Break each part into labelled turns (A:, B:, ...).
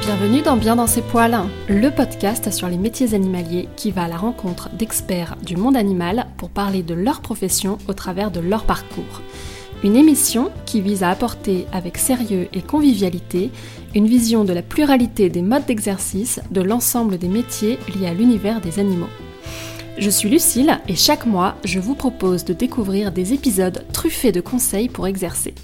A: Bienvenue dans Bien dans ses poils, le podcast sur les métiers animaliers qui va à la rencontre d'experts du monde animal pour parler de leur profession au travers de leur parcours. Une émission qui vise à apporter avec sérieux et convivialité une vision de la pluralité des modes d'exercice de l'ensemble des métiers liés à l'univers des animaux. Je suis Lucille et chaque mois, je vous propose de découvrir des épisodes truffés de conseils pour exercer.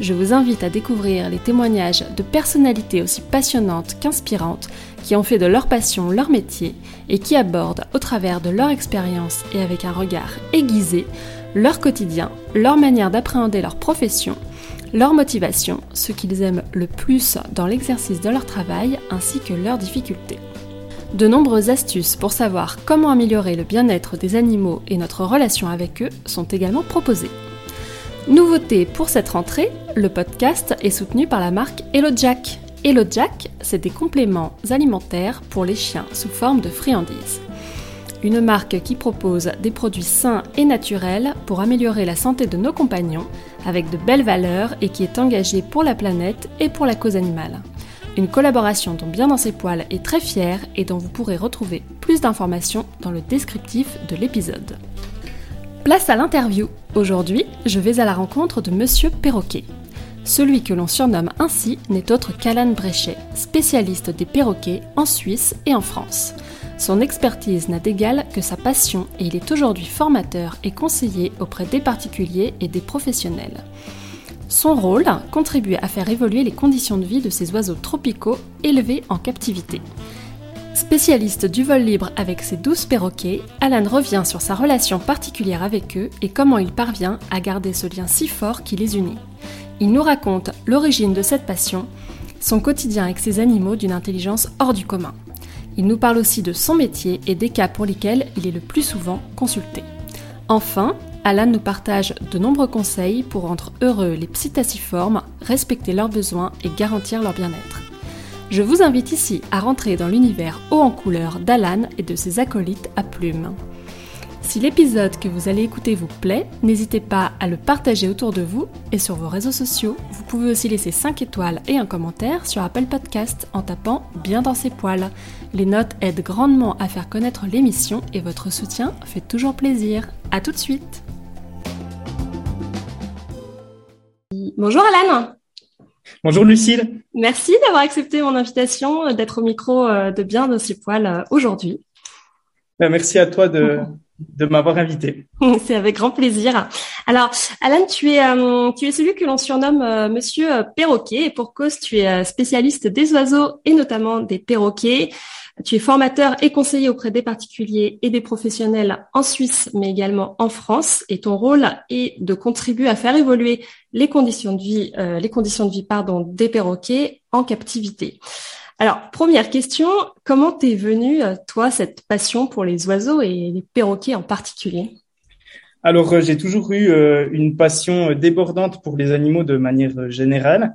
A: Je vous invite à découvrir les témoignages de personnalités aussi passionnantes qu'inspirantes qui ont fait de leur passion leur métier et qui abordent au travers de leur expérience et avec un regard aiguisé leur quotidien, leur manière d'appréhender leur profession, leur motivation, ce qu'ils aiment le plus dans l'exercice de leur travail ainsi que leurs difficultés. De nombreuses astuces pour savoir comment améliorer le bien-être des animaux et notre relation avec eux sont également proposées. Nouveauté pour cette rentrée, le podcast est soutenu par la marque Hello Jack. C'est des compléments alimentaires pour les chiens sous forme de friandises. Une marque qui propose des produits sains et naturels pour améliorer la santé de nos compagnons avec de belles valeurs et qui est engagée pour la planète et pour la cause animale. Une collaboration dont Bien dans ses poils est très fière et dont vous pourrez retrouver plus d'informations dans le descriptif de l'épisode. Place à l'interview. Aujourd'hui, je vais à la rencontre de Monsieur Perroquet. Celui que l'on surnomme ainsi n'est autre qu'Alan Bréchet, spécialiste des perroquets en Suisse et en France. Son expertise n'a d'égal que sa passion et il est aujourd'hui formateur et conseiller auprès des particuliers et des professionnels. Son rôle, contribue à faire évoluer les conditions de vie de ces oiseaux tropicaux élevés en captivité. Spécialiste du vol libre avec ses douze perroquets, Alan revient sur sa relation particulière avec eux et comment il parvient à garder ce lien si fort qui les unit. Il nous raconte l'origine de cette passion, son quotidien avec ces animaux d'une intelligence hors du commun. Il nous parle aussi de son métier et des cas pour lesquels il est le plus souvent consulté. Enfin, Alan nous partage de nombreux conseils pour rendre heureux les psittaciformes, respecter leurs besoins et garantir leur bien-être. Je vous invite ici à rentrer dans l'univers haut en couleur d'Alan et de ses acolytes à plumes. Si l'épisode que vous allez écouter vous plaît, n'hésitez pas à le partager autour de vous et sur vos réseaux sociaux. Vous pouvez aussi laisser 5 étoiles et un commentaire sur Apple Podcast en tapant bien dans ses poils. Les notes aident grandement à faire connaître l'émission et votre soutien fait toujours plaisir. A tout de suite Bonjour Alan.
B: Bonjour Lucille.
A: Merci d'avoir accepté mon invitation d'être au micro euh, de Bien dans ses poils euh, aujourd'hui.
B: Ben, merci à toi de, de m'avoir invité.
A: C'est avec grand plaisir. Alors, Alan, tu es, euh, tu es celui que l'on surnomme Monsieur Perroquet et pour cause, tu es spécialiste des oiseaux et notamment des perroquets. Tu es formateur et conseiller auprès des particuliers et des professionnels en Suisse, mais également en France. Et ton rôle est de contribuer à faire évoluer les conditions de vie, euh, les conditions de vie, pardon, des perroquets en captivité. Alors, première question, comment t'es venue, euh, toi, cette passion pour les oiseaux et les perroquets en particulier?
B: Alors, euh, j'ai toujours eu une passion débordante pour les animaux de manière générale.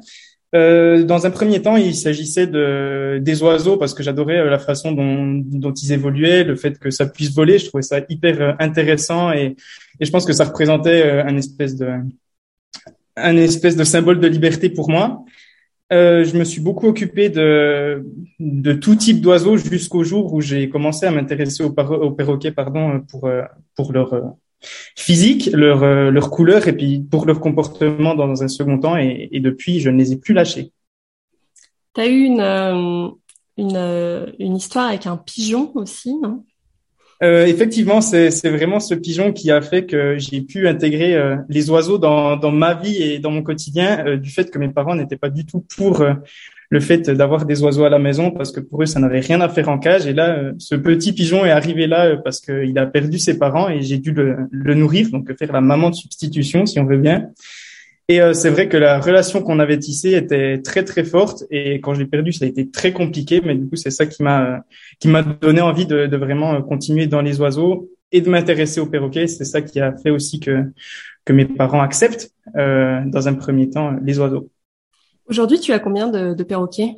B: Dans un premier temps, il s'agissait de des oiseaux parce que j'adorais la façon dont, ils évoluaient, le fait que ça puisse voler. Je trouvais ça hyper intéressant et, et je pense que ça représentait un espèce de un espèce de symbole de liberté pour moi. Euh, je me suis beaucoup occupé de, de tout type d'oiseaux jusqu'au jour où j'ai commencé à m'intéresser aux, aux, perroquets pardon, pour, pour leur, physique, leur, euh, leur couleur et puis pour leur comportement dans un second temps. Et, depuis, je ne les ai plus lâchés.
A: Tu as eu une, euh, une, euh, une, histoire avec un pigeon aussi, non?
B: Euh, effectivement, c'est vraiment ce pigeon qui a fait que j'ai pu intégrer les oiseaux dans, ma vie et dans mon quotidien, du fait que mes parents n'étaient pas du tout pour le fait d'avoir des oiseaux à la maison parce que pour eux ça n'avait rien à faire en cage. Et là euh, ce petit pigeon est arrivé là euh, parce qu'il a perdu ses parents et j'ai dû le, nourrir donc faire la maman de substitution si on veut bien et euh, c'est vrai que la relation qu'on avait tissée était très très forte. Et quand je l'ai perdu ça a été très compliqué. Mais du coup c'est ça qui m'a qui m'a donné envie de, de, vraiment continuer dans les oiseaux et de m'intéresser aux perroquets c'est ça qui a fait aussi que que mes parents acceptent euh, dans un premier temps les oiseaux.
A: Aujourd'hui, tu as combien de, de perroquets?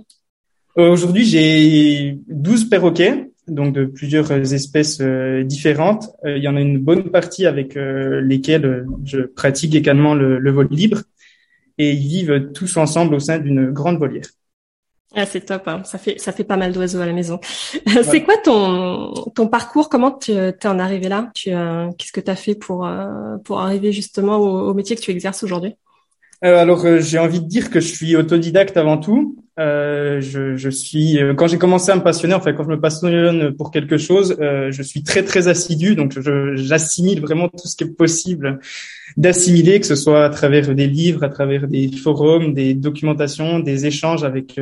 B: Euh, Aujourd'hui, j'ai 12 perroquets, donc de plusieurs espèces euh, différentes. Euh, il y en a une bonne partie avec lesquelles je pratique également le, le, vol libre et ils vivent tous ensemble au sein d'une grande volière.
C: Ah, c'est top, hein. ça fait ça fait pas mal d'oiseaux à la maison. C'est quoi ton ton parcours? Comment tu es en arrivé là? Tu qu'est-ce que tu as fait pour pour arriver justement au métier que tu exerces aujourd'hui?
B: euh, alors, euh, j'ai envie de dire que je suis autodidacte avant tout. Euh, je, je, suis quand j'ai commencé à me passionner, enfin quand je me passionne pour quelque chose, je suis très très assidu, donc j'assimile vraiment tout ce qui est possible d'assimiler, que ce soit à travers des livres, à travers des forums, des documentations, des échanges avec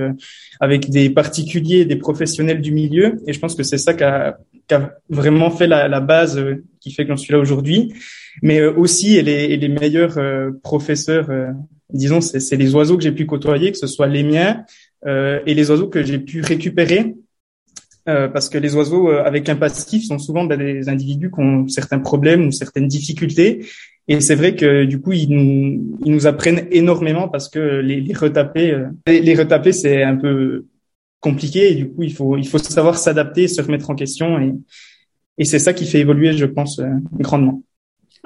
B: avec des particuliers, des professionnels du milieu. Et je pense que c'est ça qui a, qui a, vraiment fait la, la base qui fait que j'en suis là aujourd'hui mais euh, aussi les, les meilleurs euh, professeurs, euh, disons, c'est les oiseaux que j'ai pu côtoyer, que ce soit les miens et les oiseaux que j'ai pu récupérer. parce que les oiseaux avec un passif sont souvent ben, des individus qui ont certains problèmes ou certaines difficultés. Et c'est vrai que du coup, ils nous, ils nous apprennent énormément parce que les, les retaper, les, les retaper, c'est un peu compliqué. Et du coup, il faut, il faut savoir s'adapter, se remettre en question. Et, et c'est ça qui fait évoluer, je pense, grandement.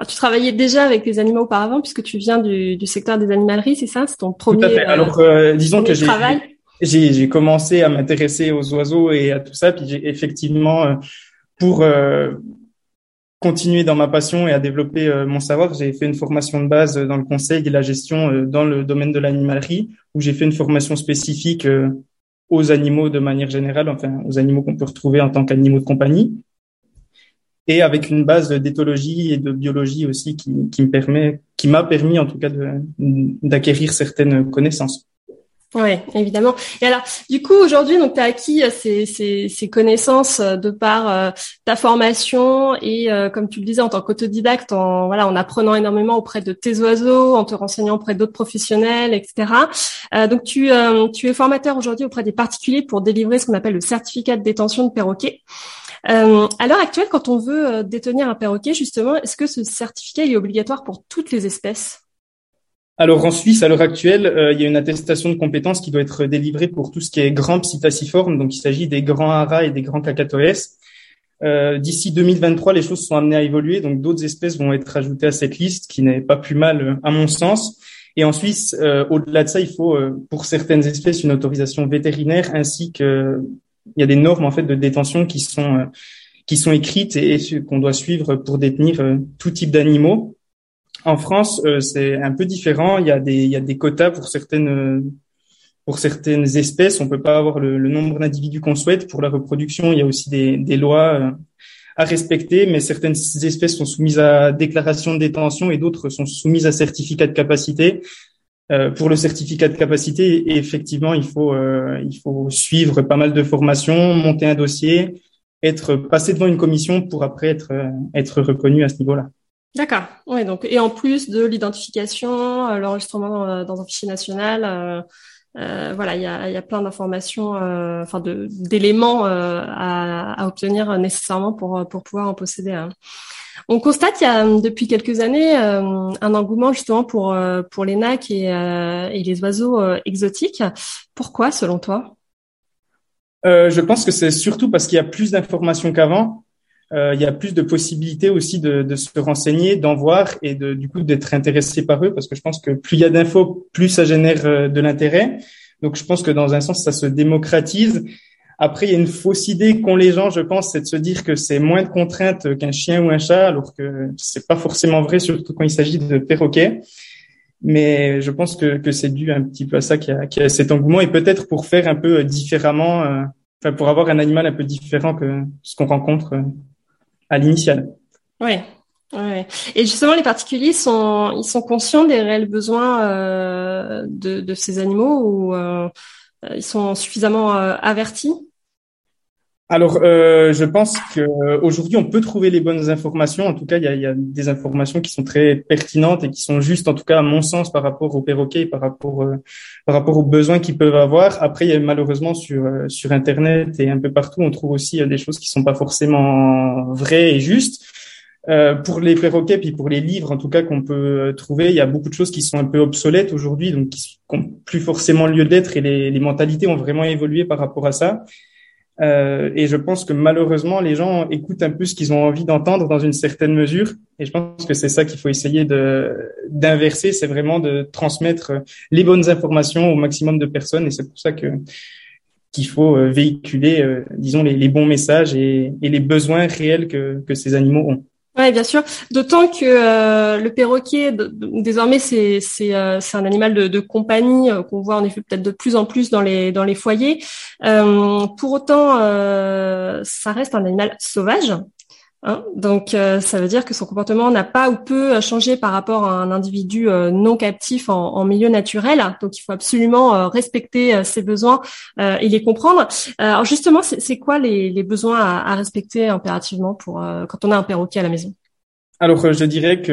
C: Alors, tu travaillais déjà avec les animaux auparavant puisque tu viens du, du secteur des animaleries, c'est ça? C'est ton premier. Tout à fait.
B: Alors, euh, disons que j'ai j'ai commencé à m'intéresser aux oiseaux et à tout ça, puis j'ai effectivement euh, pour euh, continuer dans ma passion et à développer mon savoir, j'ai fait une formation de base dans le conseil et la gestion dans le domaine de l'animalerie, où j'ai fait une formation spécifique aux animaux de manière générale, enfin aux animaux qu'on peut retrouver en tant qu'animaux de compagnie et avec une base d'éthologie et de biologie aussi qui, qui me permet, qui m'a permis en tout cas d'acquérir certaines connaissances.
C: Oui, évidemment. Et alors, du coup, aujourd'hui, donc, tu as acquis euh, ces, ces, ces, connaissances euh, de par euh, ta formation et, comme tu le disais, en tant qu'autodidacte, en voilà, en apprenant énormément auprès de tes oiseaux, en te renseignant auprès d'autres professionnels, etc. donc, tu, tu es formateur aujourd'hui auprès des particuliers pour délivrer ce qu'on appelle le certificat de détention de perroquet. Euh, à l'heure actuelle, quand on veut euh, détenir un perroquet, justement, est-ce que ce certificat est obligatoire pour toutes les espèces?
B: Alors en Suisse, à l'heure actuelle, euh, il y a une attestation de compétence qui doit être délivrée pour tout ce qui est grand psittaciforme, donc il s'agit des grands haras et des grands cacatoès. Euh, D'ici 2023, les choses sont amenées à évoluer, donc d'autres espèces vont être ajoutées à cette liste, qui n'est pas plus mal à mon sens. Et en Suisse, au-delà de ça, il faut pour certaines espèces une autorisation vétérinaire ainsi que il y a des normes en fait de détention qui sont euh, qui sont écrites et, qu'on doit suivre pour détenir euh, tout type d'animaux. En France, euh, c'est un peu différent. Il y a des il y a des quotas pour certaines pour certaines espèces. On peut pas avoir le, nombre d'individus qu'on souhaite. Pour la reproduction, il y a aussi des, des lois à respecter, mais certaines espèces sont soumises à déclaration de détention et d'autres sont soumises à certificat de capacité. Euh, pour le certificat de capacité, effectivement, il faut euh, il faut suivre pas mal de formations, monter un dossier, être passé devant une commission pour après être euh, être reconnu à ce niveau-là.
C: D'accord. Oui, donc et en plus de l'identification, l'enregistrement dans un fichier national, voilà, il y a, y a plein d'informations, enfin d'éléments à, à, obtenir nécessairement pour pour pouvoir en posséder un. On constate il y a depuis quelques années euh, un engouement justement pour euh, pour les nacs et, euh, les oiseaux exotiques. Pourquoi, selon toi?
B: Je pense que c'est surtout parce qu'il y a plus d'informations qu'avant. il y a plus de possibilités aussi de, se renseigner, d'en voir et du coup d'être intéressé par eux parce que je pense que plus il y a d'infos, plus ça génère de l'intérêt. Donc je pense que dans un sens ça se démocratise après, il y a une fausse idée qu'ont les gens, je pense, c'est de se dire que c'est moins de contraintes qu'un chien ou un chat, alors que c'est pas forcément vrai, surtout quand il s'agit de perroquets. Mais je pense que, que c'est dû un petit peu à ça qu'il y, a, cet engouement et peut-être pour faire un peu différemment, euh, enfin pour avoir un animal un peu différent que ce qu'on rencontre euh, à l'initial.
C: Oui. Ouais. Et justement, les particuliers sont, ils sont conscients des réels besoins euh, de, de, ces animaux ou euh, ils sont suffisamment euh, avertis
B: alors, euh, je pense qu'aujourd'hui, on peut trouver les bonnes informations. En tout cas, il y a, des informations qui sont très pertinentes et qui sont justes, en tout cas à mon sens, par rapport aux perroquets, par rapport euh, par rapport aux besoins qu'ils peuvent avoir. Après, y a malheureusement sur sur Internet et un peu partout, on trouve aussi des choses qui sont pas forcément vraies et justes. Euh, pour les perroquets, puis pour les livres, en tout cas qu'on peut euh, trouver, il y a beaucoup de choses qui sont un peu obsolètes aujourd'hui, donc qui n'ont plus forcément lieu d'être, et les, mentalités ont vraiment évolué par rapport à ça. Euh, et je pense que malheureusement, les gens écoutent un peu ce qu'ils ont envie d'entendre dans une certaine mesure. Et je pense que c'est ça qu'il faut essayer de d'inverser, c'est vraiment de transmettre les bonnes informations au maximum de personnes. Et c'est pour ça que qu'il faut véhiculer, disons, les, bons messages et, les besoins réels que, que ces animaux ont.
C: Oui, bien sûr. D'autant que euh, le perroquet, désormais, c'est euh, un animal de, compagnie euh, qu'on voit en effet peut-être de plus en plus dans les dans les foyers. pour autant, ça reste un animal sauvage. Hein. Donc, euh, ça veut dire que son comportement n'a pas ou peu changé par rapport à un individu euh, non captif en, en, milieu naturel. Donc, il faut absolument euh, respecter ses besoins et les comprendre. alors, justement, c'est quoi les, les besoins à, à, respecter impérativement pour quand on a un perroquet à la maison?
B: Alors, je dirais que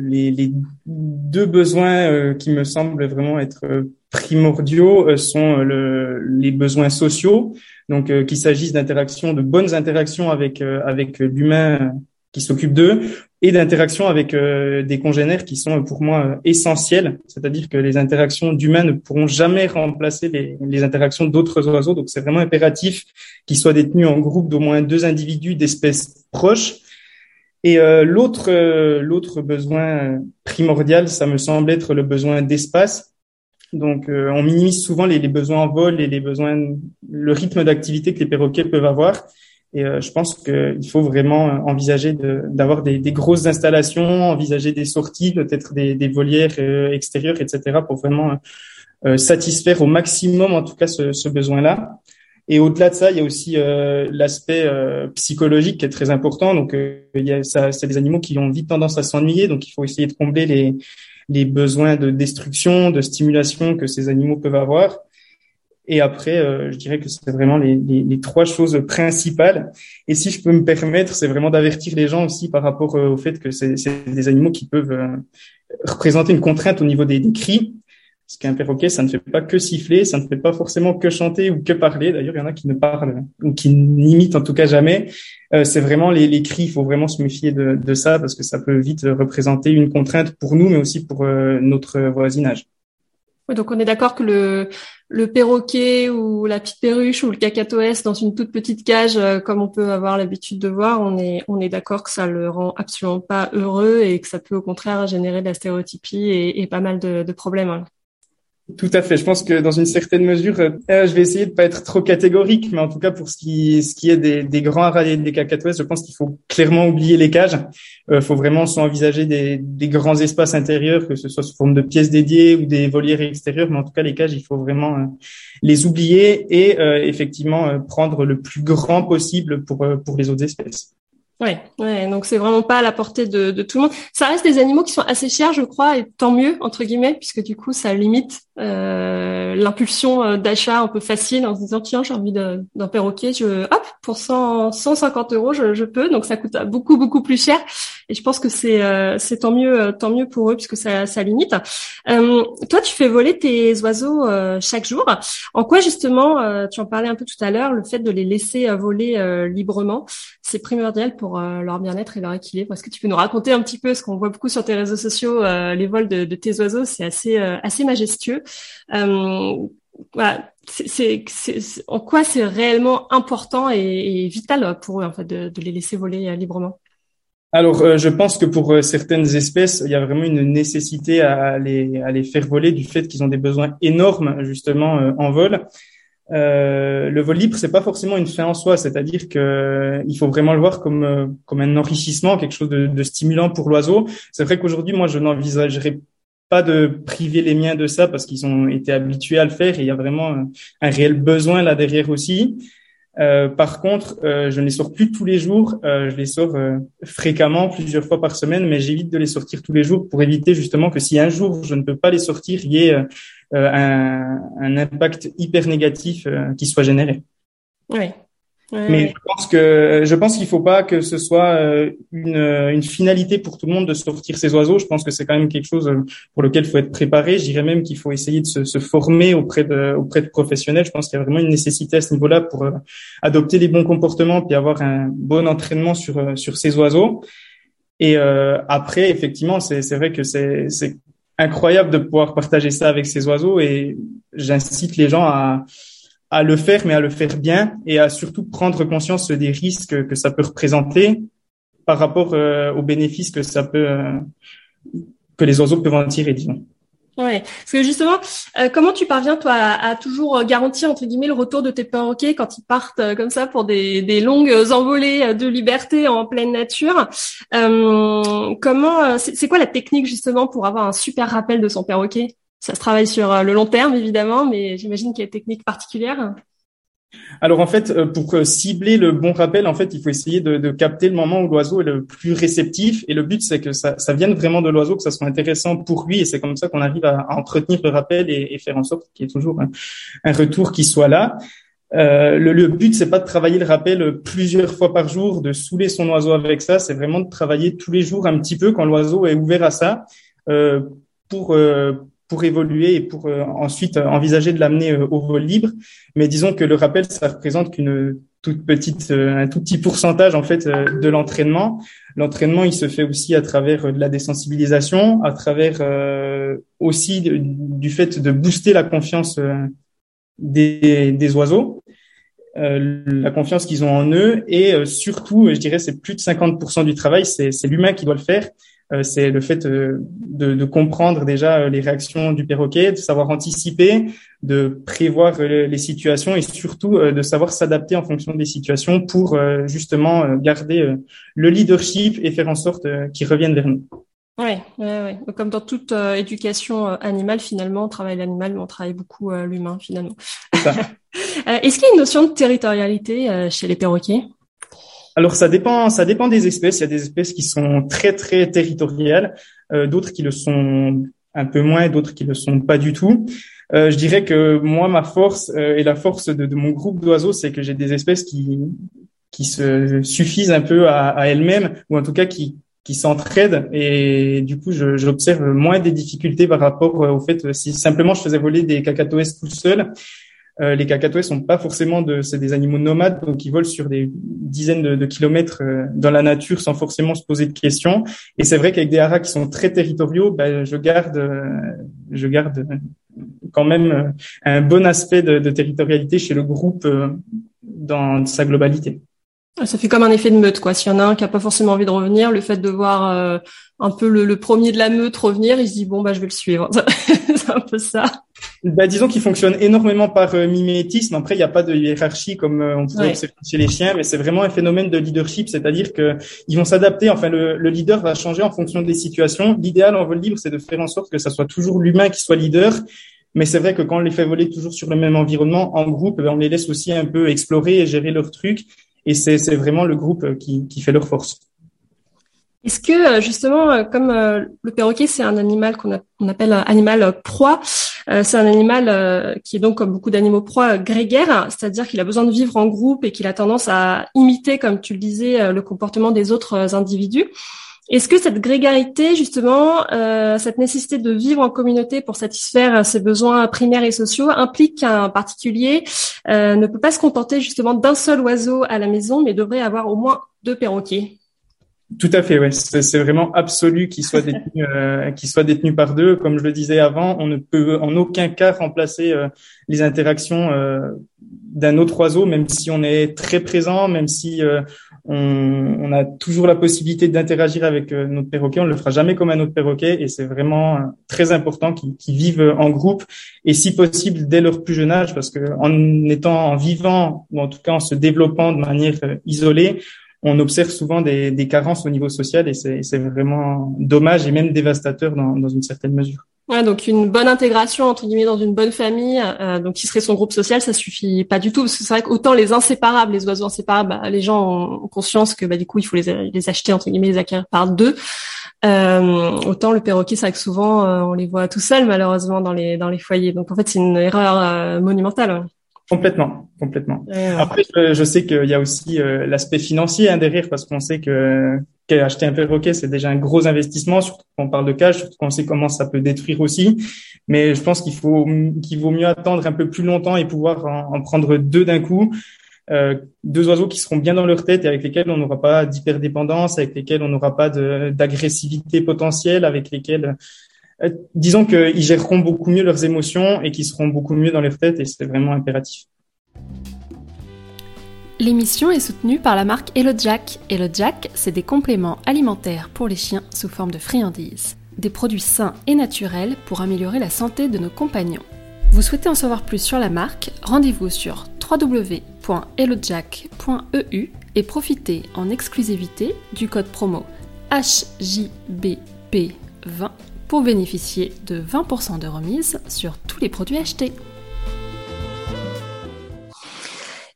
B: les, les, deux besoins qui me semblent vraiment être primordiaux sont le, les besoins sociaux, donc euh, qu'il s'agisse d'interactions, de bonnes interactions avec euh, avec l'humain qui s'occupe d'eux et d'interactions avec euh, des congénères qui sont pour moi essentielles. C'est-à-dire que les interactions d'humains ne pourront jamais remplacer les, les interactions d'autres oiseaux. Donc c'est vraiment impératif qu'ils soient détenus en groupe d'au moins deux individus d'espèces proches. Et l'autre l'autre besoin primordial, ça me semble être le besoin d'espace donc, euh, on minimise souvent les, besoins en vol et les besoins, le rythme d'activité que les perroquets peuvent avoir. Et euh, je pense qu'il faut vraiment envisager d'avoir des, des, grosses installations, envisager des sorties, peut-être des, des, volières euh, extérieures, etc., pour vraiment satisfaire au maximum, en tout cas, ce, ce besoin-là. Et au-delà de ça, il y a aussi l'aspect psychologique qui est très important. Donc, il y a, ça, c'est des animaux qui ont vite tendance à s'ennuyer, donc il faut essayer de combler les, les besoins de destruction, de stimulation que ces animaux peuvent avoir. Et après, euh, je dirais que c'est vraiment les, trois choses principales. Et si je peux me permettre, c'est vraiment d'avertir les gens aussi par rapport euh, au fait que c'est des animaux qui peuvent euh, représenter une contrainte au niveau des, des cris. Parce qu'un perroquet, ça ne fait pas que siffler, ça ne fait pas forcément que chanter ou que parler. D'ailleurs, il y en a qui ne parlent ou qui n'imitent en tout cas jamais. Euh, c'est vraiment les, les, cris. Il faut vraiment se méfier de, de, ça parce que ça peut vite représenter une contrainte pour nous, mais aussi pour euh, notre voisinage.
C: Oui, donc on est d'accord que le, le perroquet ou la petite perruche ou le cacatoès dans une toute petite cage, euh, comme on peut avoir l'habitude de voir, on est, on est d'accord que ça le rend absolument pas heureux et que ça peut au contraire générer de la stéréotypie et, et pas mal de, de problèmes.
B: Tout à fait. Je pense que dans une certaine mesure, euh, je vais essayer de pas être trop catégorique, mais en tout cas pour ce qui, ce qui est des, grands radiers des cacatoès, je pense qu'il faut clairement oublier les cages. Il euh, faut vraiment envisager des, des, grands espaces intérieurs, que ce soit sous forme de pièces dédiées ou des volières extérieures, mais en tout cas les cages, il faut vraiment euh, les oublier et effectivement prendre le plus grand possible pour pour les autres espèces.
C: Ouais, ouais, donc c'est vraiment pas à la portée de, de, tout le monde. Ça reste des animaux qui sont assez chers, je crois, et tant mieux entre guillemets, puisque du coup ça limite euh, l'impulsion euh, d'achat un peu facile en se disant tiens j'ai envie d'un perroquet, je hop pour 100, 150 euros je, je, peux, donc ça coûte beaucoup beaucoup plus cher. Et je pense que c'est euh, c'est tant mieux euh, tant mieux pour eux puisque ça, ça limite. Euh, toi tu fais voler tes oiseaux chaque jour. En quoi justement tu en parlais un peu tout à l'heure, le fait de les laisser voler librement, c'est primordial pour euh, leur bien-être et leur équilibre? Est-ce que tu peux nous raconter un petit peu ce qu'on voit beaucoup sur tes réseaux sociaux, euh, les vols de, tes oiseaux, c'est assez euh, assez majestueux. Voilà, c'est, en quoi c'est réellement important et, vital pour eux en fait de, les laisser voler librement?
B: Alors, je pense que pour certaines espèces, il y a vraiment une nécessité à les, à les faire voler du fait qu'ils ont des besoins énormes justement en vol. Euh, le vol libre, c'est pas forcément une fin en soi, c'est-à-dire que il faut vraiment le voir comme euh, comme un enrichissement, quelque chose de, de stimulant pour l'oiseau. C'est vrai qu'aujourd'hui, moi, je n'envisagerais pas de priver les miens de ça parce qu'ils ont été habitués à le faire et il y a vraiment un réel besoin là derrière aussi. Euh, par contre, euh, je ne les sors plus tous les jours. Euh, je les sors fréquemment, plusieurs fois par semaine, mais j'évite de les sortir tous les jours pour éviter justement que si un jour je ne peux pas les sortir, il y ait un, un, impact hyper négatif qui soit généré.
C: Oui,
B: mais je pense que je pense qu'il faut pas que ce soit euh, une, une finalité pour tout le monde de sortir ces oiseaux. Je pense que c'est quand même quelque chose euh, pour lequel il faut être préparé. Je dirais même qu'il faut essayer de se, se, former auprès de auprès de professionnels. Je pense qu'il y a vraiment une nécessité à ce niveau-là pour euh, adopter les bons comportements puis avoir un bon entraînement sur sur ces oiseaux. Et après, effectivement, c'est c'est vrai que c'est c'est incroyable de pouvoir partager ça avec ces oiseaux et j'incite les gens à à le faire, mais à le faire bien et à surtout prendre conscience des risques que ça peut représenter par rapport euh, aux bénéfices que ça peut, euh, que les oiseaux peuvent en tirer, disons.
C: Ouais, parce que justement, euh, comment tu parviens toi à, toujours garantir entre guillemets le retour de tes perroquets quand ils partent comme ça pour des, longues envolées de liberté en pleine nature? Comment, c'est quoi la technique justement pour avoir un super rappel de son perroquet? Ça se travaille sur le long terme évidemment, mais j'imagine qu'il y a une technique particulière.
B: Alors en fait, euh, pour euh, cibler le bon rappel, en fait, il faut essayer de, de capter le moment où l'oiseau est le plus réceptif. Et le but, c'est que ça, ça vienne vraiment de l'oiseau, que ça soit intéressant pour lui. Et c'est comme ça qu'on arrive à, entretenir le rappel et, faire en sorte qu'il y ait toujours un, retour qui soit là. Euh, le, le, but, c'est pas de travailler le rappel plusieurs fois par jour, de saouler son oiseau avec ça. C'est vraiment de travailler tous les jours un petit peu quand l'oiseau est ouvert à ça, euh, pour euh, pour évoluer et pour euh, ensuite euh, envisager de l'amener euh, au vol libre. Mais disons que le rappel, ça représente qu'une toute petite, un tout petit pourcentage en fait de l'entraînement. L'entraînement, il se fait aussi à travers de la désensibilisation, à travers aussi du fait de booster la confiance des, des oiseaux, la confiance qu'ils ont en eux, et surtout, je dirais, c'est plus de 50% du travail, c'est l'humain qui doit le faire. Euh, c'est le fait euh, de, de, comprendre déjà euh, les réactions du perroquet, de savoir anticiper, de prévoir les situations et surtout de savoir s'adapter en fonction des situations pour justement garder le leadership et faire en sorte qu'ils reviennent vers nous.
C: Oui, ouais, ouais. comme dans toute éducation animale, finalement, on travaille l'animal, mais on travaille beaucoup l'humain, finalement. Est-ce qu'il y a une notion de territorialité chez les perroquets?
B: Alors ça dépend, ça dépend des espèces. Il y a des espèces qui sont très très territoriales, euh, d'autres qui le sont un peu moins, d'autres qui le sont pas du tout. Euh, je dirais que moi, ma force euh, et la force de, de mon groupe d'oiseaux, c'est que j'ai des espèces qui qui se suffisent un peu à, à elles-mêmes, ou en tout cas qui qui s'entraident et du coup j'observe moins des difficultés par rapport au fait si simplement je faisais voler des cacatoès tout seul euh, les cacatoès sont pas forcément de, c'est des animaux nomades, donc ils volent sur des dizaines de, kilomètres euh, dans la nature sans forcément se poser de questions. Et c'est vrai qu'avec des haras qui sont très territoriaux, ben, je garde, euh, je garde quand même un bon aspect de, de territorialité chez le groupe dans sa globalité.
C: Ça fait comme un effet de meute, quoi. S'il y en a un qui a pas forcément envie de revenir, le fait de voir un peu le, premier de la meute revenir, il se dit bon bah je vais le suivre. c'est un peu ça.
B: Bah, disons qu'il fonctionne énormément par euh, mimétisme. Après, il n'y a pas de hiérarchie comme euh, on pourrait observer chez les chiens, mais c'est vraiment un phénomène de leadership, c'est-à-dire que ils vont s'adapter. Enfin, le, le, leader va changer en fonction des situations. L'idéal en vol libre, c'est de faire en sorte que ça soit toujours l'humain qui soit leader. Mais c'est vrai que quand on les fait voler toujours sur le même environnement, en groupe, ben, on les laisse aussi un peu explorer et gérer leurs trucs. Et c'est vraiment le groupe euh, qui, qui fait leur force.
C: Est-ce que justement, comme le perroquet, c'est un animal qu'on appelle animal proie, euh, c'est un animal euh, qui est donc, comme beaucoup d'animaux proies, grégaire, c'est-à-dire qu'il a besoin de vivre en groupe et qu'il a tendance à imiter, comme tu le disais, euh, le comportement des autres individus. Est-ce que cette grégarité, justement, cette nécessité de vivre en communauté pour satisfaire ses besoins primaires et sociaux, implique qu'un particulier ne peut pas se contenter justement d'un seul oiseau à la maison, mais devrait avoir au moins deux perroquets?
B: Tout à fait, ouais. C'est vraiment absolu qu'il soit détenu, euh, qu'il soit détenu par deux. Comme je le disais avant, on ne peut en aucun cas remplacer euh, les interactions euh, d'un autre oiseau, même si on est très présent, même si on, on, a toujours la possibilité d'interagir avec notre perroquet. On ne le fera jamais comme un autre perroquet, et c'est vraiment très important qu'ils vivent en groupe et si possible dès leur plus jeune âge, parce que en étant en vivant ou en tout cas en se développant de manière isolée, on observe souvent des, des, carences au niveau social et c'est vraiment dommage et même dévastateur dans, dans une certaine mesure.
C: Ouais, donc une bonne intégration entre guillemets dans une bonne famille, euh, donc qui serait son groupe social, ça suffit pas du tout parce que c'est vrai qu'autant les inséparables, les oiseaux inséparables, bah, les gens ont conscience que bah, du coup il faut les, les acheter entre guillemets les acquérir par deux. Euh, autant le perroquet, c'est vrai que souvent euh, on les voit tout seuls malheureusement dans les dans les foyers. Donc en fait c'est une erreur euh, monumentale.
B: Complètement, complètement. Après, je, sais qu'il y a aussi euh, l'aspect financier hein, derrière, parce qu'on sait que qu'acheter un perroquet, c'est déjà un gros investissement, surtout quand on parle de cage, surtout quand on sait comment ça peut détruire aussi. Mais je pense qu'il faut qu'il vaut mieux attendre un peu plus longtemps et pouvoir en, prendre deux d'un coup. Euh, deux oiseaux qui seront bien dans leur tête et avec lesquels on n'aura pas d'hyperdépendance, avec lesquels on n'aura pas d'agressivité potentielle, avec lesquels disons qu'ils géreront beaucoup mieux leurs émotions et qu'ils seront beaucoup mieux dans leur tête et c'est vraiment impératif.
C: L'émission est soutenue par la marque Hello Jack. Hello Jack, c'est des compléments alimentaires pour les chiens sous forme de friandises.
A: des produits sains et naturels pour améliorer la santé de nos compagnons. Vous souhaitez en savoir plus sur la marque? Rendez-vous sur www.hellojack.eu et profitez en exclusivité du code promo HJBP20 pour bénéficier de 20% de remise sur tous les produits achetés.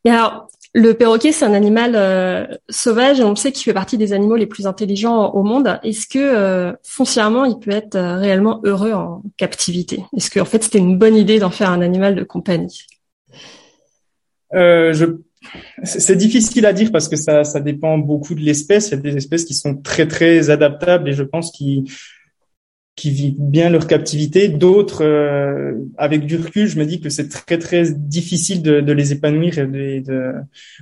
C: Et alors, le perroquet, c'est un animal euh, sauvage et on sait qu'il fait partie des animaux les plus intelligents au monde. Est-ce que euh, foncièrement, il peut être euh, réellement heureux en captivité? Est-ce qu'en fait, c'était une bonne idée d'en faire un animal de compagnie?
B: Je... C'est difficile à dire parce que ça, ça dépend beaucoup de l'espèce. Il y a des espèces qui sont très très adaptables et je pense qu'ils qui vivent bien leur captivité. D'autres, euh, avec du recul, je me dis que c'est très très difficile de, les épanouir et de,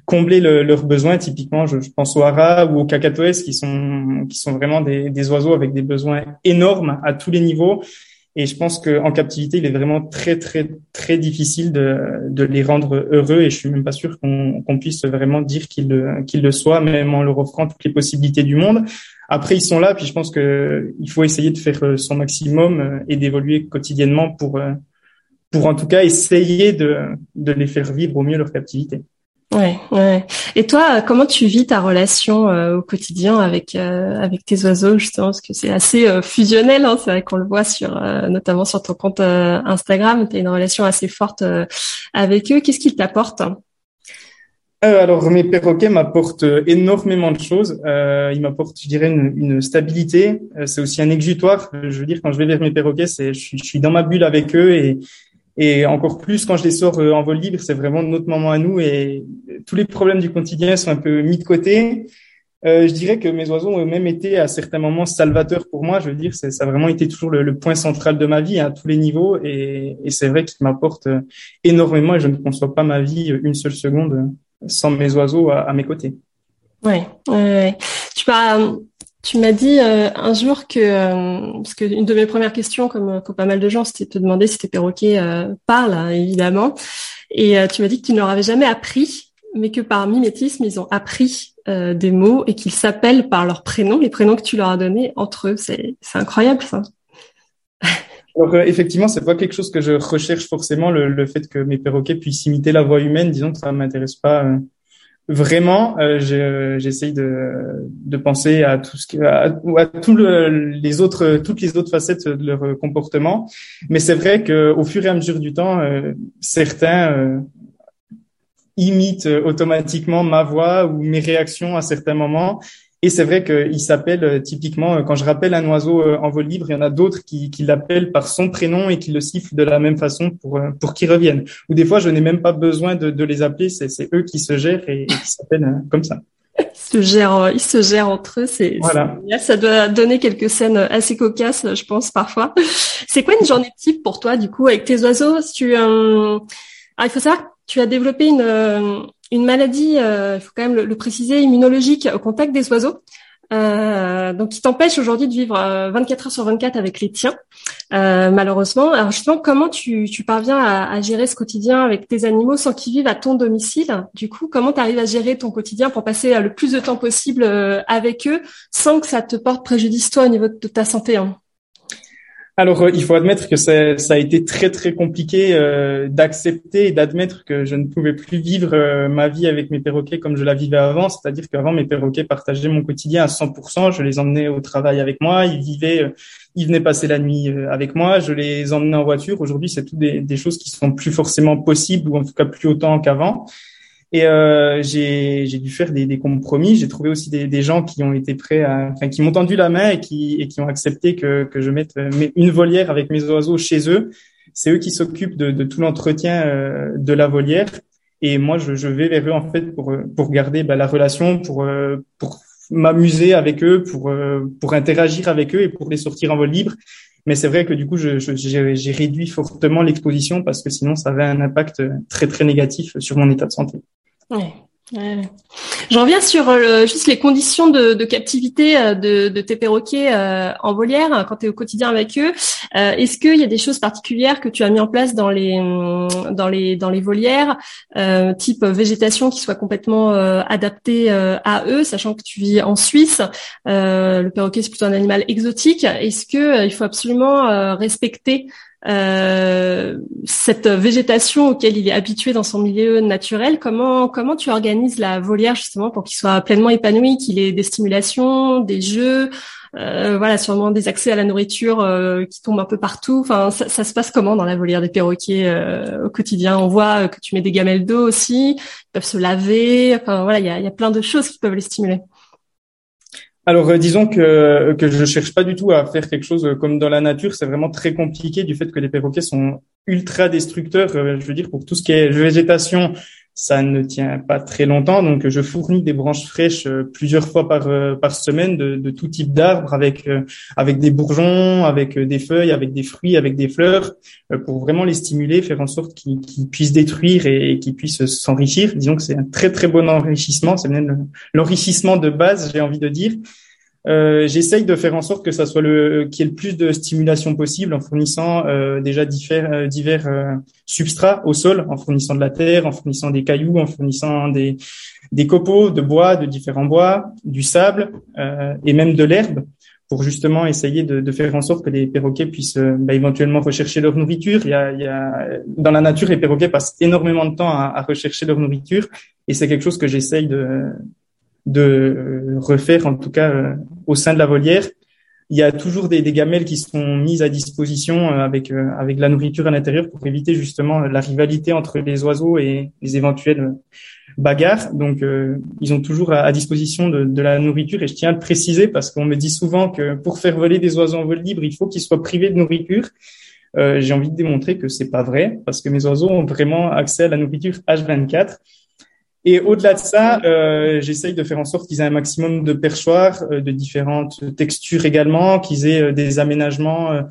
B: combler leurs besoins. Typiquement, je, pense aux haras ou aux cacatoès qui sont qui sont vraiment des, oiseaux avec des besoins énormes à tous les niveaux. Et je pense qu'en captivité, il est vraiment très très très difficile de, de les rendre heureux. Et je suis même pas sûr qu'on puisse vraiment dire qu'ils le, le soient, même en leur offrant toutes les possibilités du monde. Après, ils sont là, puis je pense que il faut essayer de faire euh, son maximum euh, et d'évoluer quotidiennement pour, euh, pour en tout cas essayer de, de les faire vivre au mieux leur captivité.
C: Ouais. Et toi, comment tu vis ta relation au quotidien avec avec tes oiseaux justement? Parce que c'est assez fusionnel, hein, c'est vrai qu'on le voit sur notamment sur ton compte Instagram, tu as une relation assez forte avec eux. Qu'est-ce qu'ils t'apportent?
B: Euh, alors mes perroquets m'apportent énormément de choses. Euh, ils m'apportent, je dirais, une, une stabilité. Euh, c'est aussi un exutoire. Je veux dire, quand je vais vers mes perroquets, c'est, je, suis dans ma bulle avec eux et, et encore plus quand je les sors euh, en vol libre, c'est vraiment notre moment à nous et tous les problèmes du quotidien sont un peu mis de côté. Euh, je dirais que mes oiseaux ont même été à certains moments salvateurs pour moi. Je veux dire, ça a vraiment été toujours le, point central de ma vie à tous les niveaux et, c'est vrai qu'ils m'apportent énormément et je ne conçois pas ma vie une seule seconde sans mes oiseaux à, mes côtés.
C: Ouais, ouais, tu m'as tu m'as dit euh, un jour que euh, parce que une de mes premières questions, comme pour pas mal de gens, c'était de te demander si tes perroquets euh, parlent évidemment, et tu m'as dit que tu ne leur avais jamais appris, mais que par mimétisme ils ont appris des mots et qu'ils s'appellent par leurs prénoms, les prénoms que tu leur as donnés entre eux. C'est incroyable ça.
B: Alors effectivement, c'est pas quelque chose que je recherche forcément le, le, fait que mes perroquets puissent imiter la voix humaine. Disons que ça m'intéresse pas euh, vraiment. Euh, J'essaye de, de penser à tout ce qui, à, à les autres, toutes les autres facettes de leur comportement. Mais c'est vrai que au fur et à mesure du temps, euh, certains euh, imitent automatiquement ma voix ou mes réactions à certains moments. Et c'est vrai qu'il s'appelle euh, typiquement, euh, quand je rappelle un oiseau euh, en vol libre, il y en a d'autres qui, qui l'appellent par son prénom et qui le sifflent de la même façon pour, pour qu'ils reviennent. Ou des fois, je n'ai même pas besoin de, de les appeler, c'est eux qui se gèrent et, qui s'appellent comme ça.
C: Ils se gèrent, ils se gèrent entre eux. C'est voilà. ça doit donner quelques scènes assez cocasses, je pense parfois. C'est quoi une journée type pour toi du coup avec tes oiseaux? Tu, euh... il faut savoir, tu as développé une une maladie, euh, il faut quand même le, préciser, immunologique au contact des oiseaux. Euh, donc qui t'empêche aujourd'hui de vivre 24 euh, heures sur 24 avec les tiens, malheureusement. Alors justement, comment tu, parviens à, gérer ce quotidien avec tes animaux sans qu'ils vivent à ton domicile? Du coup, comment tu arrives à gérer ton quotidien pour passer le plus de temps possible avec eux sans que ça te porte préjudice toi au niveau de ta santé hein?
B: Alors, euh, il faut admettre que ça, a été très très compliqué euh, d'accepter et d'admettre que je ne pouvais plus vivre euh, ma vie avec mes perroquets comme je la vivais avant. C'est-à-dire qu'avant, mes perroquets partageaient mon quotidien à 100%. Je les emmenais au travail avec moi, ils vivaient, ils venaient passer la nuit avec moi. Je les emmenais en voiture. Aujourd'hui, c'est tout des, des, choses qui sont plus forcément possibles ou en tout cas plus autant qu'avant. Et euh, j'ai dû faire des, des compromis. J'ai trouvé aussi des, des, gens qui ont été prêts, à, enfin, qui m'ont tendu la main et qui, et qui ont accepté que, que je mette euh, une volière avec mes oiseaux chez eux. C'est eux qui s'occupent de, de, tout l'entretien euh, de la volière. Et moi, je, je, vais vers eux en fait pour pour garder bah, la relation, pour euh, pour m'amuser avec eux, pour pour interagir avec eux et pour les sortir en vol libre. Mais c'est vrai que du coup, j'ai je, réduit fortement l'exposition parce que sinon, ça avait un impact très très négatif sur mon état de santé.
C: J'en reviens sur euh, juste les conditions de, de captivité euh, de, de, tes perroquets euh, en volière hein, quand tu es au quotidien avec eux. Est-ce qu'il y a des choses particulières que tu as mis en place dans les dans les dans les volières, type végétation qui soit complètement adaptée à eux, sachant que tu vis en Suisse. le perroquet c'est plutôt un animal exotique. Est-ce que il faut absolument respecter euh, cette végétation auquel il est habitué dans son milieu naturel, comment comment tu organises la volière justement pour qu'il soit pleinement épanoui, qu'il ait des stimulations, des jeux, euh, voilà, sûrement des accès à la nourriture euh, qui tombent un peu partout. Enfin, ça, ça, se passe comment dans la volière des perroquets euh, au quotidien? On voit que tu mets des gamelles d'eau aussi, ils peuvent se laver. Enfin voilà, il y a, y a plein de choses qui peuvent les stimuler.
B: Alors, euh, disons que que je cherche pas du tout à faire quelque chose comme dans la nature. C'est vraiment très compliqué du fait que les perroquets sont ultra destructeurs. Euh, je veux dire, pour tout ce qui est végétation, ça ne tient pas très longtemps. Donc, je fournis des branches fraîches euh, plusieurs fois par par semaine de, tout type d'arbres, avec avec des bourgeons, avec des feuilles, avec des fruits, avec des fleurs, pour vraiment les stimuler, faire en sorte qu'ils puissent détruire et, qu'ils puissent s'enrichir. Disons que c'est un très très bon enrichissement. C'est même l'enrichissement de base, j'ai envie de dire. Euh, J'essaye de faire en sorte que ça soit le qu'il y ait le plus de stimulation possible en fournissant euh, déjà divers, euh, divers euh, substrats au sol, en fournissant de la terre, en fournissant des cailloux, en fournissant des, des copeaux de bois, de différents bois, du sable euh, et même de l'herbe pour justement essayer de, de, faire en sorte que les perroquets puissent bah, éventuellement rechercher leur nourriture. Il y, a, il y a, dans la nature, les perroquets passent énormément de temps à, à rechercher leur nourriture et c'est quelque chose que j'essaye de, de refaire, en tout cas euh, au sein de la volière. Il y a toujours des, des gamelles qui sont mises à disposition euh, avec euh, avec la nourriture à l'intérieur pour éviter justement la rivalité entre les oiseaux et les éventuelles bagarres. Donc, ils ont toujours à, disposition de, de, la nourriture. Et je tiens à le préciser parce qu'on me dit souvent que pour faire voler des oiseaux en vol libre, il faut qu'ils soient privés de nourriture. Euh, J'ai envie de démontrer que c'est pas vrai parce que mes oiseaux ont vraiment accès à la nourriture H24. Et au-delà de ça, euh, j'essaye de faire en sorte qu'ils aient un maximum de perchoirs, euh, de différentes textures également, qu'ils aient euh, des aménagements, euh,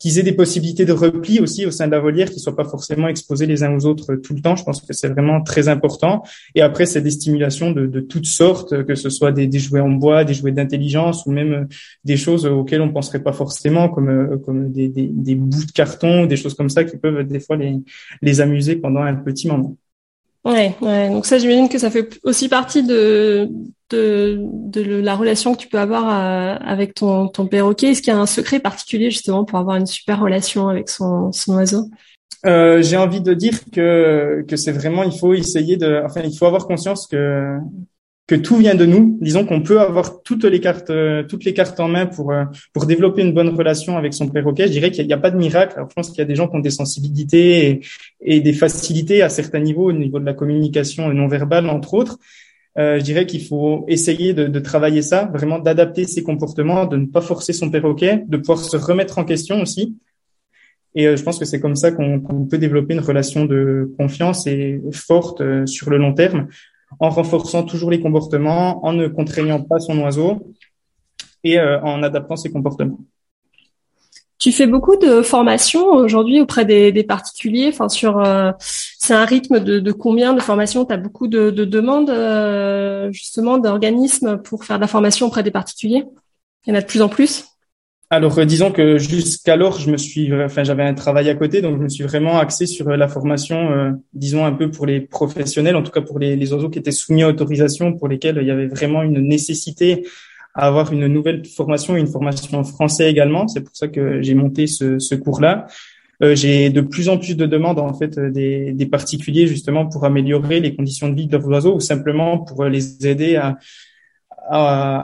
B: qu'ils aient des possibilités de repli aussi au sein de la volière, qu'ils soient pas forcément exposés les uns aux autres tout le temps. Je pense que c'est vraiment très important. Et après, c'est des stimulations de, de, toutes sortes, que ce soit des, des jouets en bois, des jouets d'intelligence ou même des choses auxquelles on penserait pas forcément, comme, comme des, des, des bouts de carton, des choses comme ça qui peuvent des fois les, les amuser pendant un petit moment.
C: Ouais, ouais. Donc ça, j'imagine que ça fait aussi partie de, la relation que tu peux avoir euh, avec ton, perroquet. Est-ce qu'il y a un secret particulier justement pour avoir une super relation avec son, son oiseau?
B: Euh, J'ai envie de dire que, que c'est vraiment, il faut essayer de, enfin, il faut avoir conscience que que tout vient de nous. Disons qu'on peut avoir toutes les cartes, euh, toutes les cartes en main pour euh, pour développer une bonne relation avec son perroquet. Je dirais qu'il n'y a, pas de miracle. je pense qu'il y a des gens qui ont des sensibilités et, des facilités à certains niveaux, au niveau de la communication non verbale entre autres. Euh, je dirais qu'il faut essayer de, de, travailler ça, vraiment d'adapter ses comportements, de ne pas forcer son perroquet, de pouvoir se remettre en question aussi. Et je pense que c'est comme ça qu'on peut développer une relation de confiance et forte sur le long terme en renforçant toujours les comportements, en ne contraignant pas son oiseau et euh, en adaptant ses comportements.
C: Tu fais beaucoup de formations aujourd'hui auprès des, particuliers. Enfin, sur, euh, c'est un rythme de, combien de formations? Tu as beaucoup de, demandes euh, justement d'organismes pour faire de la formation auprès des particuliers? Il y en a de plus en plus?
B: Alors, euh, disons que jusqu'alors, je me suis, enfin, j'avais un travail à côté, donc je me suis vraiment axé sur euh, la formation, euh, disons un peu pour les professionnels, en tout cas pour les, oiseaux qui étaient soumis à autorisation, pour lesquels il y avait vraiment une nécessité à avoir une nouvelle formation, une formation en français également. C'est pour ça que j'ai monté ce, cours-là. j'ai de plus en plus de demandes en fait des, particuliers justement pour améliorer les conditions de vie de leurs oiseaux ou simplement pour les aider à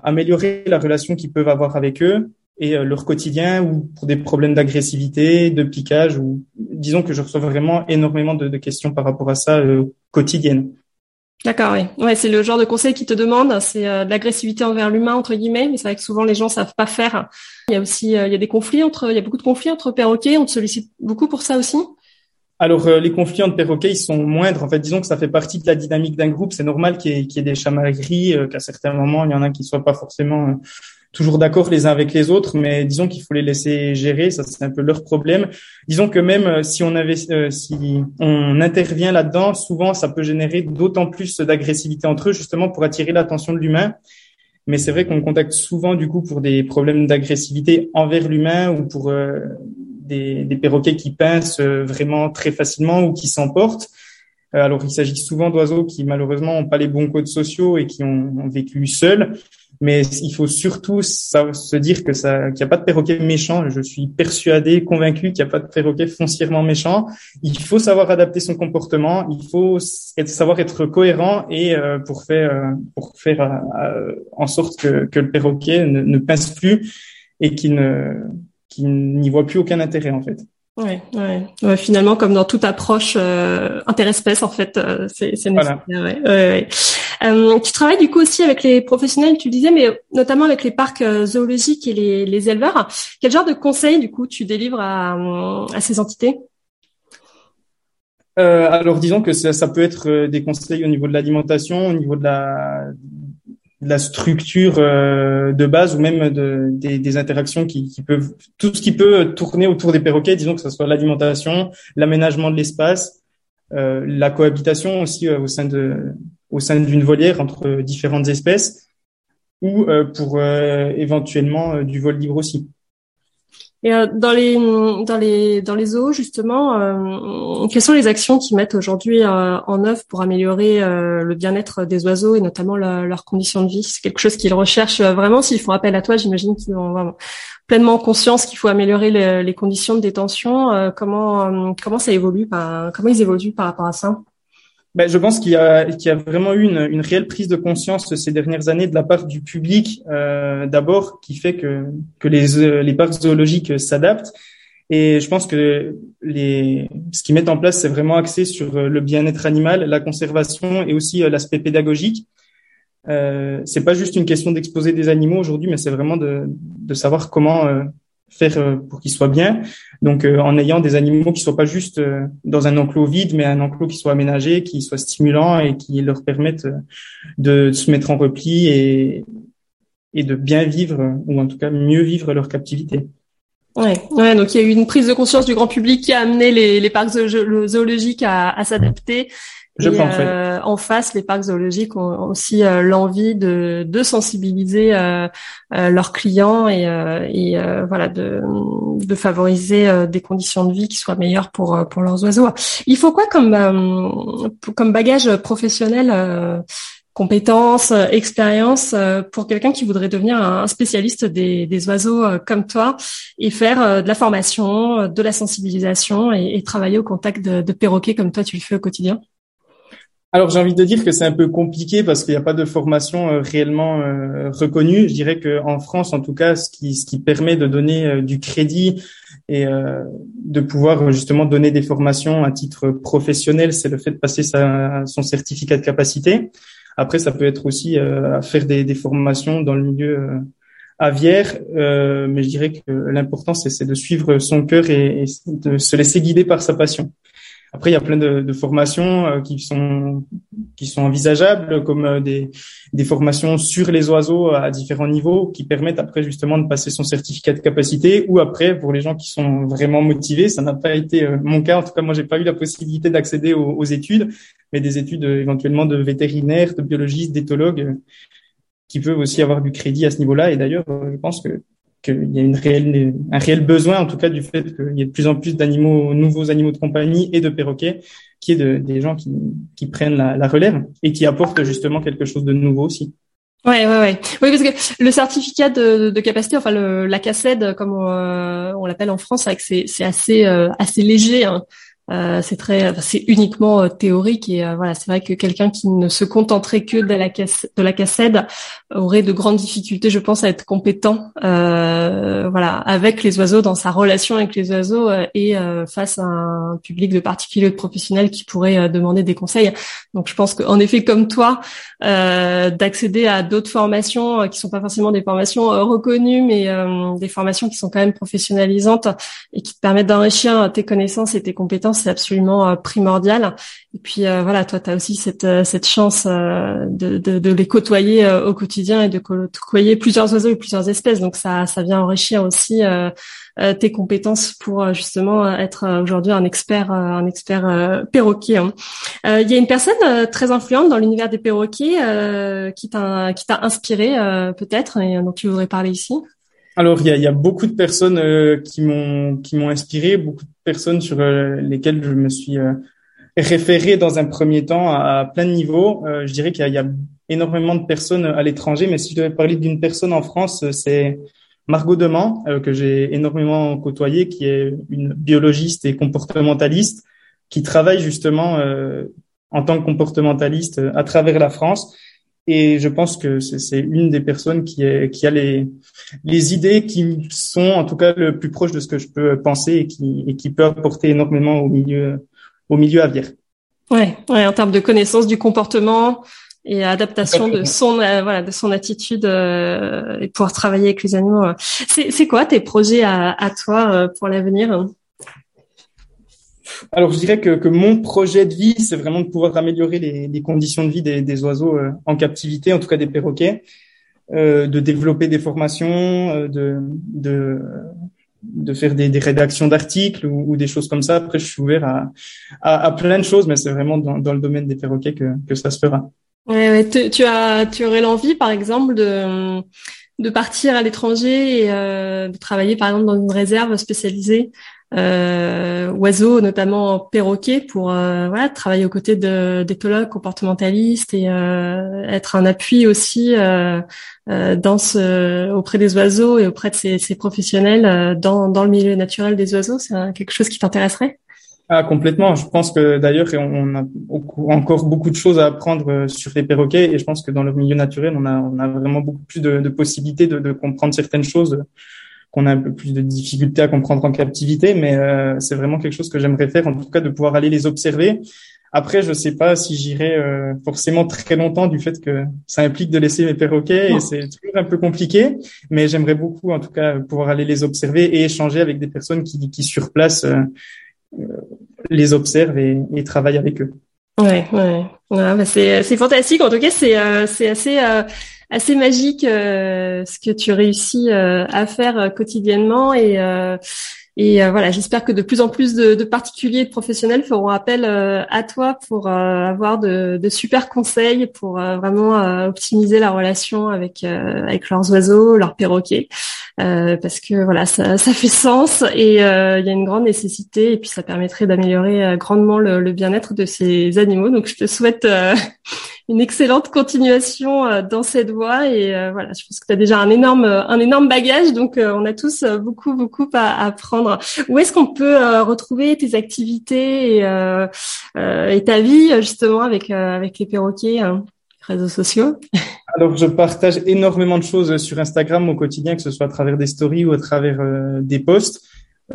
B: améliorer la relation qu'ils peuvent avoir avec eux et euh, leur quotidien ou pour des problèmes d'agressivité, de piquage ou disons que je reçois vraiment énormément de, de questions par rapport à ça euh, quotidienne.
C: D'accord, oui. Ouais, c'est le genre de conseil qui te demande, c'est euh, de l'agressivité envers l'humain entre guillemets, mais c'est vrai que souvent les gens savent pas faire. Il y a aussi euh, il y a des conflits entre il y a beaucoup de conflits entre perroquets, on te sollicite beaucoup pour ça aussi?
B: Alors les conflits entre perroquets ils sont moindres en fait, disons que ça fait partie de la dynamique d'un groupe, c'est normal qu'il y, ait, qu'il y ait des chamailleries, qu'à certains moments il y en a qui soient pas forcément toujours d'accord les uns avec les autres, mais disons qu'il faut les laisser gérer, ça c'est un peu leur problème. Disons que même euh, si on avait, euh, si on intervient là-dedans, souvent ça peut générer d'autant plus d'agressivité entre eux, justement pour attirer l'attention de l'humain. Mais c'est vrai qu'on contacte souvent du coup pour des problèmes d'agressivité envers l'humain ou pour euh, des, des, perroquets qui pincent vraiment très facilement ou qui s'emportent. Alors, il s'agit souvent d'oiseaux qui malheureusement n'ont pas les bons codes sociaux et qui ont, vécu seuls. Mais il faut surtout se dire que ça, qu'il n'y a pas de perroquet méchant. Je suis persuadé, convaincu qu'il n'y a pas de perroquet foncièrement méchant. Il faut savoir adapter son comportement. Il faut savoir être cohérent et euh, pour faire, euh, pour faire euh, en sorte que, que le perroquet ne, ne pince plus et qu'il ne, qu'il n'y voit plus aucun intérêt en fait.
C: Ouais, ouais. ouais, finalement, comme dans toute approche euh, interespèce, en fait, euh, c'est nécessaire. Ouais, euh, tu travailles du coup aussi avec les professionnels, tu disais, mais notamment avec les parcs euh, zoologiques et les, les éleveurs. Quel genre de conseils, du coup, tu délivres à, à ces entités?
B: Euh, alors disons que ça, ça, peut être des conseils au niveau de l'alimentation, au niveau de la, la structure euh, de base ou même de, des, des, interactions qui, qui, peuvent tout ce qui peut tourner autour des perroquets, disons que ce soit l'alimentation, l'aménagement de l'espace, euh, la cohabitation aussi euh, au sein de au sein d'une volière entre différentes espèces ou euh, pour euh, éventuellement du vol libre aussi.
C: Et euh, dans les dans les dans les zoos justement, euh, quelles sont les actions qu'ils mettent aujourd'hui euh, en œuvre pour améliorer le bien-être des oiseaux et notamment leurs conditions de vie? C'est quelque chose qu'ils recherchent vraiment. S'ils font appel à toi, j'imagine qu'ils ont pleinement conscience qu'il faut améliorer les conditions de détention. comment comment ça évolue Comment ils évoluent par rapport à ça?
B: Ben, je pense qu'il y a, y a vraiment eu une, une, réelle prise de conscience ces dernières années de la part du public, euh, d'abord, qui fait que, que les, les parcs zoologiques s'adaptent. Et je pense que les, ce qu'ils mettent en place, c'est vraiment axé sur le bien-être animal, la conservation et aussi euh, l'aspect pédagogique. Euh, c'est pas juste une question d'exposer des animaux aujourd'hui, mais c'est vraiment de, de savoir comment euh, faire euh, pour qu'ils soient bien. Donc, euh, en ayant des animaux qui soient pas juste euh, dans un enclos vide, mais un enclos qui soit aménagé, qui soit stimulant et qui leur permette de se mettre en repli et, et de bien vivre, ou en tout cas mieux vivre leur captivité.
C: Ouais, ouais, donc il y a eu une prise de conscience du grand public qui a amené les, les parcs zoologiques à, à s'adapter je pense, euh, En face, les parcs zoologiques ont aussi euh, l'envie de, de sensibiliser euh, euh leurs clients et, et voilà de, de favoriser des conditions de vie qui soient meilleures pour pour leurs oiseaux. Il faut quoi comme comme bagage professionnel compétences, expérience pour quelqu'un qui voudrait devenir un spécialiste des, des oiseaux comme toi et faire de la formation, de la sensibilisation et, et travailler au contact de, de perroquets comme toi tu le fais au quotidien?
B: Alors j'ai envie de dire que c'est un peu compliqué parce qu'il n'y a pas de formation euh, réellement euh, reconnue. Je dirais qu'en France, en tout cas, ce qui, ce qui permet de donner euh, du crédit et de pouvoir justement donner des formations à titre professionnel, c'est le fait de passer sa, son certificat de capacité. Après, ça peut être aussi faire des, des, formations dans le milieu aviaire, mais je dirais que l'important c'est de suivre son cœur et de se laisser guider par sa passion. Après, il y a plein de, de formations euh, qui sont qui sont envisageables, comme euh, des, des formations sur les oiseaux à différents niveaux, qui permettent après justement de passer son certificat de capacité. Ou après, pour les gens qui sont vraiment motivés, ça n'a pas été euh, mon cas. En tout cas, moi, j'ai pas eu la possibilité d'accéder aux, aux, études, mais des études éventuellement de vétérinaire, de biologiste, d'éthologue, qui peuvent aussi avoir du crédit à ce niveau-là. Et d'ailleurs, je pense que qu'il y a une réelle, un réel besoin, en tout cas, du fait qu'il y ait de plus en plus d'animaux, nouveaux animaux de compagnie et de perroquets, qui est de, des gens qui, qui prennent la, la, relève et qui apportent justement quelque chose de nouveau aussi.
C: Ouais, ouais, ouais. Oui, parce que le certificat de, de capacité, enfin le, la CACED, comme on, euh, on l'appelle en France, c'est assez euh, assez léger. Hein. Euh, c'est très, c'est uniquement euh, théorique et euh, voilà, c'est vrai que quelqu'un qui ne se contenterait que de la de la cassette aurait de grandes difficultés, je pense, à être compétent, voilà, avec les oiseaux dans sa relation avec les oiseaux et face à un public de particuliers, de professionnels qui pourraient demander des conseils. Donc, je pense qu'en effet, comme toi, d'accéder à d'autres formations qui sont pas forcément des formations reconnues, mais des formations qui sont quand même professionnalisantes et qui te permettent d'enrichir tes connaissances et tes compétences c'est absolument primordial. Et puis voilà, toi, tu as aussi cette, cette chance de, de, de, les côtoyer au quotidien et de côtoyer plusieurs oiseaux et plusieurs espèces. Donc ça, ça vient enrichir aussi tes compétences pour justement être aujourd'hui un expert, un expert perroquet. Hein. Il y a une personne très influente dans l'univers des perroquets qui t'a inspiré peut-être et dont tu voudrais parler ici?
B: Alors, il y a, y a, beaucoup de personnes euh, qui m'ont qui m'ont inspiré, beaucoup de personnes sur euh, lesquelles je me suis euh, référé dans un premier temps à, plein de niveaux. je dirais qu'il y, a énormément de personnes à l'étranger, mais si je devais parler d'une personne en France, c'est Margot Demand, que j'ai énormément côtoyée, qui est une biologiste et comportementaliste, qui travaille justement en tant que comportementaliste à travers la France et je pense que c'est une des personnes qui, est, qui a les, les idées qui sont en tout cas le plus proche de ce que je peux penser et qui, et qui peut apporter énormément au milieu, au milieu aviaire.
C: Ouais, ouais, en termes de connaissance du comportement et adaptation de son euh, voilà de son attitude euh, et pouvoir travailler avec les animaux. Euh. C'est quoi tes projets à, à toi pour l'avenir?
B: Alors, je dirais que, que, mon projet de vie, c'est vraiment de pouvoir améliorer les, les conditions de vie des, des oiseaux euh, en captivité, en tout cas des perroquets, euh, de développer des formations, euh, de, de, de faire des, des rédactions d'articles ou, ou, des choses comme ça. Après, je suis ouvert à, à, à plein de choses, mais c'est vraiment dans, dans, le domaine des perroquets que, que ça se fera.
C: Ouais, ouais. Tu, tu, as, tu aurais l'envie, par exemple, de de partir à l'étranger et euh, de travailler par exemple dans une réserve spécialisée euh, oiseaux, notamment perroquets, pour euh, voilà, travailler aux côtés d'éthologues comportementalistes et euh, être un appui aussi euh, euh, dans ce, auprès des oiseaux et auprès de ces, professionnels dans, dans le milieu naturel des oiseaux. C'est quelque chose qui t'intéresserait?
B: Ah, complètement. Je pense que d'ailleurs, on a encore beaucoup de choses à apprendre sur les perroquets et je pense que dans leur milieu naturel, on a, on a vraiment beaucoup plus de, de possibilités de, comprendre certaines choses qu'on a un peu plus de difficultés à comprendre en captivité, mais euh, c'est vraiment quelque chose que j'aimerais faire, en tout cas de pouvoir aller les observer. Après, je sais pas si j'irai euh, forcément très longtemps du fait que ça implique de laisser mes perroquets et c'est toujours un peu compliqué, mais j'aimerais beaucoup en tout cas pouvoir aller les observer et échanger avec des personnes qui, qui sur place euh, les observent et, et travaillent avec eux.
C: Ouais, ouais. ouais bah c'est, c'est fantastique. En tout cas, c'est, c'est assez assez magique euh, ce que tu réussis euh, à faire euh, quotidiennement et et voilà, j'espère que de plus en plus de, de particuliers et de professionnels feront appel à toi pour avoir de, de, super conseils pour vraiment optimiser la relation avec avec leurs oiseaux, leurs perroquets. Euh, parce que voilà, ça, ça fait sens et euh, il y a une grande nécessité et puis ça permettrait d'améliorer grandement le, le bien-être de ces animaux. Donc je te souhaite une excellente continuation euh, dans cette voie et euh, voilà, je pense que tu as déjà un énorme un énorme bagage donc euh, on a tous beaucoup beaucoup à apprendre. Où est-ce qu'on peut retrouver tes activités et, et, ta vie justement avec avec les perroquets hein, réseaux sociaux?
B: Alors, je partage énormément de choses sur Instagram au quotidien, que ce soit à travers des stories ou à travers des posts.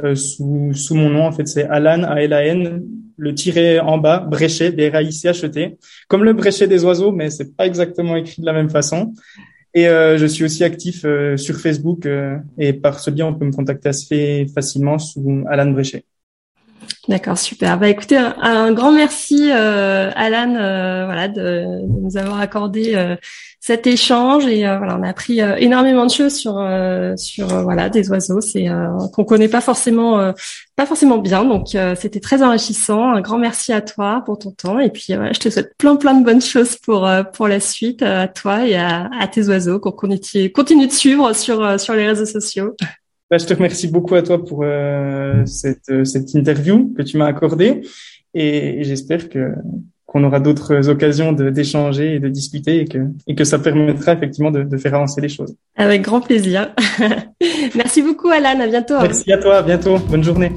B: Euh, sous, sous mon nom. En fait, c'est Alan, A-L-A-N, le tiré en bas, Bréchet, B-R-A-I-C-H-E-T. Comme le Bréchet des oiseaux, mais c'est pas exactement écrit de la même façon. Et euh, je suis aussi actif euh, sur Facebook et par ce biais, on peut me contacter assez facilement sous Alan Bréchet.
C: D'accord, super. Bah écoutez, un, grand merci Alan, voilà, de, de, nous avoir accordé cet échange et euh, voilà, on a appris euh, énormément de choses sur euh, sur voilà des oiseaux, c'est qu'on connaît pas forcément pas forcément bien, donc c'était très enrichissant. Un grand merci à toi pour ton temps et puis je te souhaite plein plein de bonnes choses pour pour la suite à toi et à, à tes oiseaux qu'on continue continue de suivre sur sur les réseaux sociaux.
B: Bah, je te remercie beaucoup à toi pour cette cette interview que tu m'as accordée et j'espère que qu'on aura d'autres occasions d'échanger et de discuter et que, et que ça permettra effectivement de, de faire avancer les choses.
C: Avec grand plaisir. Merci beaucoup Alan, à bientôt.
B: Merci à toi, à bientôt, bonne journée.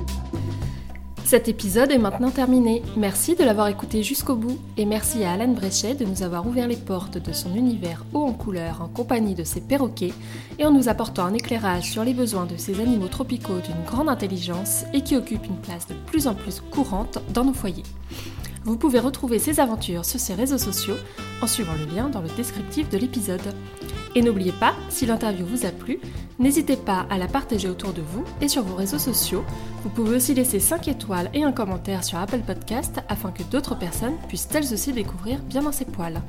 A: Cet épisode est maintenant terminé. Merci de l'avoir écouté jusqu'au bout et merci à Alan Bréchet de nous avoir ouvert les portes de son univers haut en couleur en compagnie de ses perroquets et en nous apportant un éclairage sur les besoins de ces animaux tropicaux d'une grande intelligence et qui occupent une place de plus en plus courante dans nos foyers. Vous pouvez retrouver ses aventures sur ses réseaux sociaux en suivant le lien dans le descriptif de l'épisode. Et n'oubliez pas, si l'interview vous a plu, N'hésitez pas à la partager autour de vous et sur vos réseaux sociaux. Vous pouvez aussi laisser 5 étoiles et un commentaire sur Apple Podcast afin que d'autres personnes puissent elles aussi découvrir bien dans ses poils.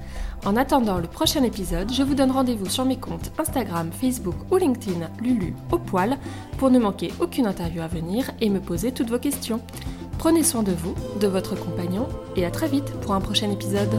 A: En attendant le prochain épisode, je vous donne rendez-vous sur mes comptes Instagram, Facebook ou LinkedIn Lulu au poil pour ne manquer aucune interview à venir et me poser toutes vos questions. Prenez soin de vous, de votre compagnon et à très vite pour un prochain épisode.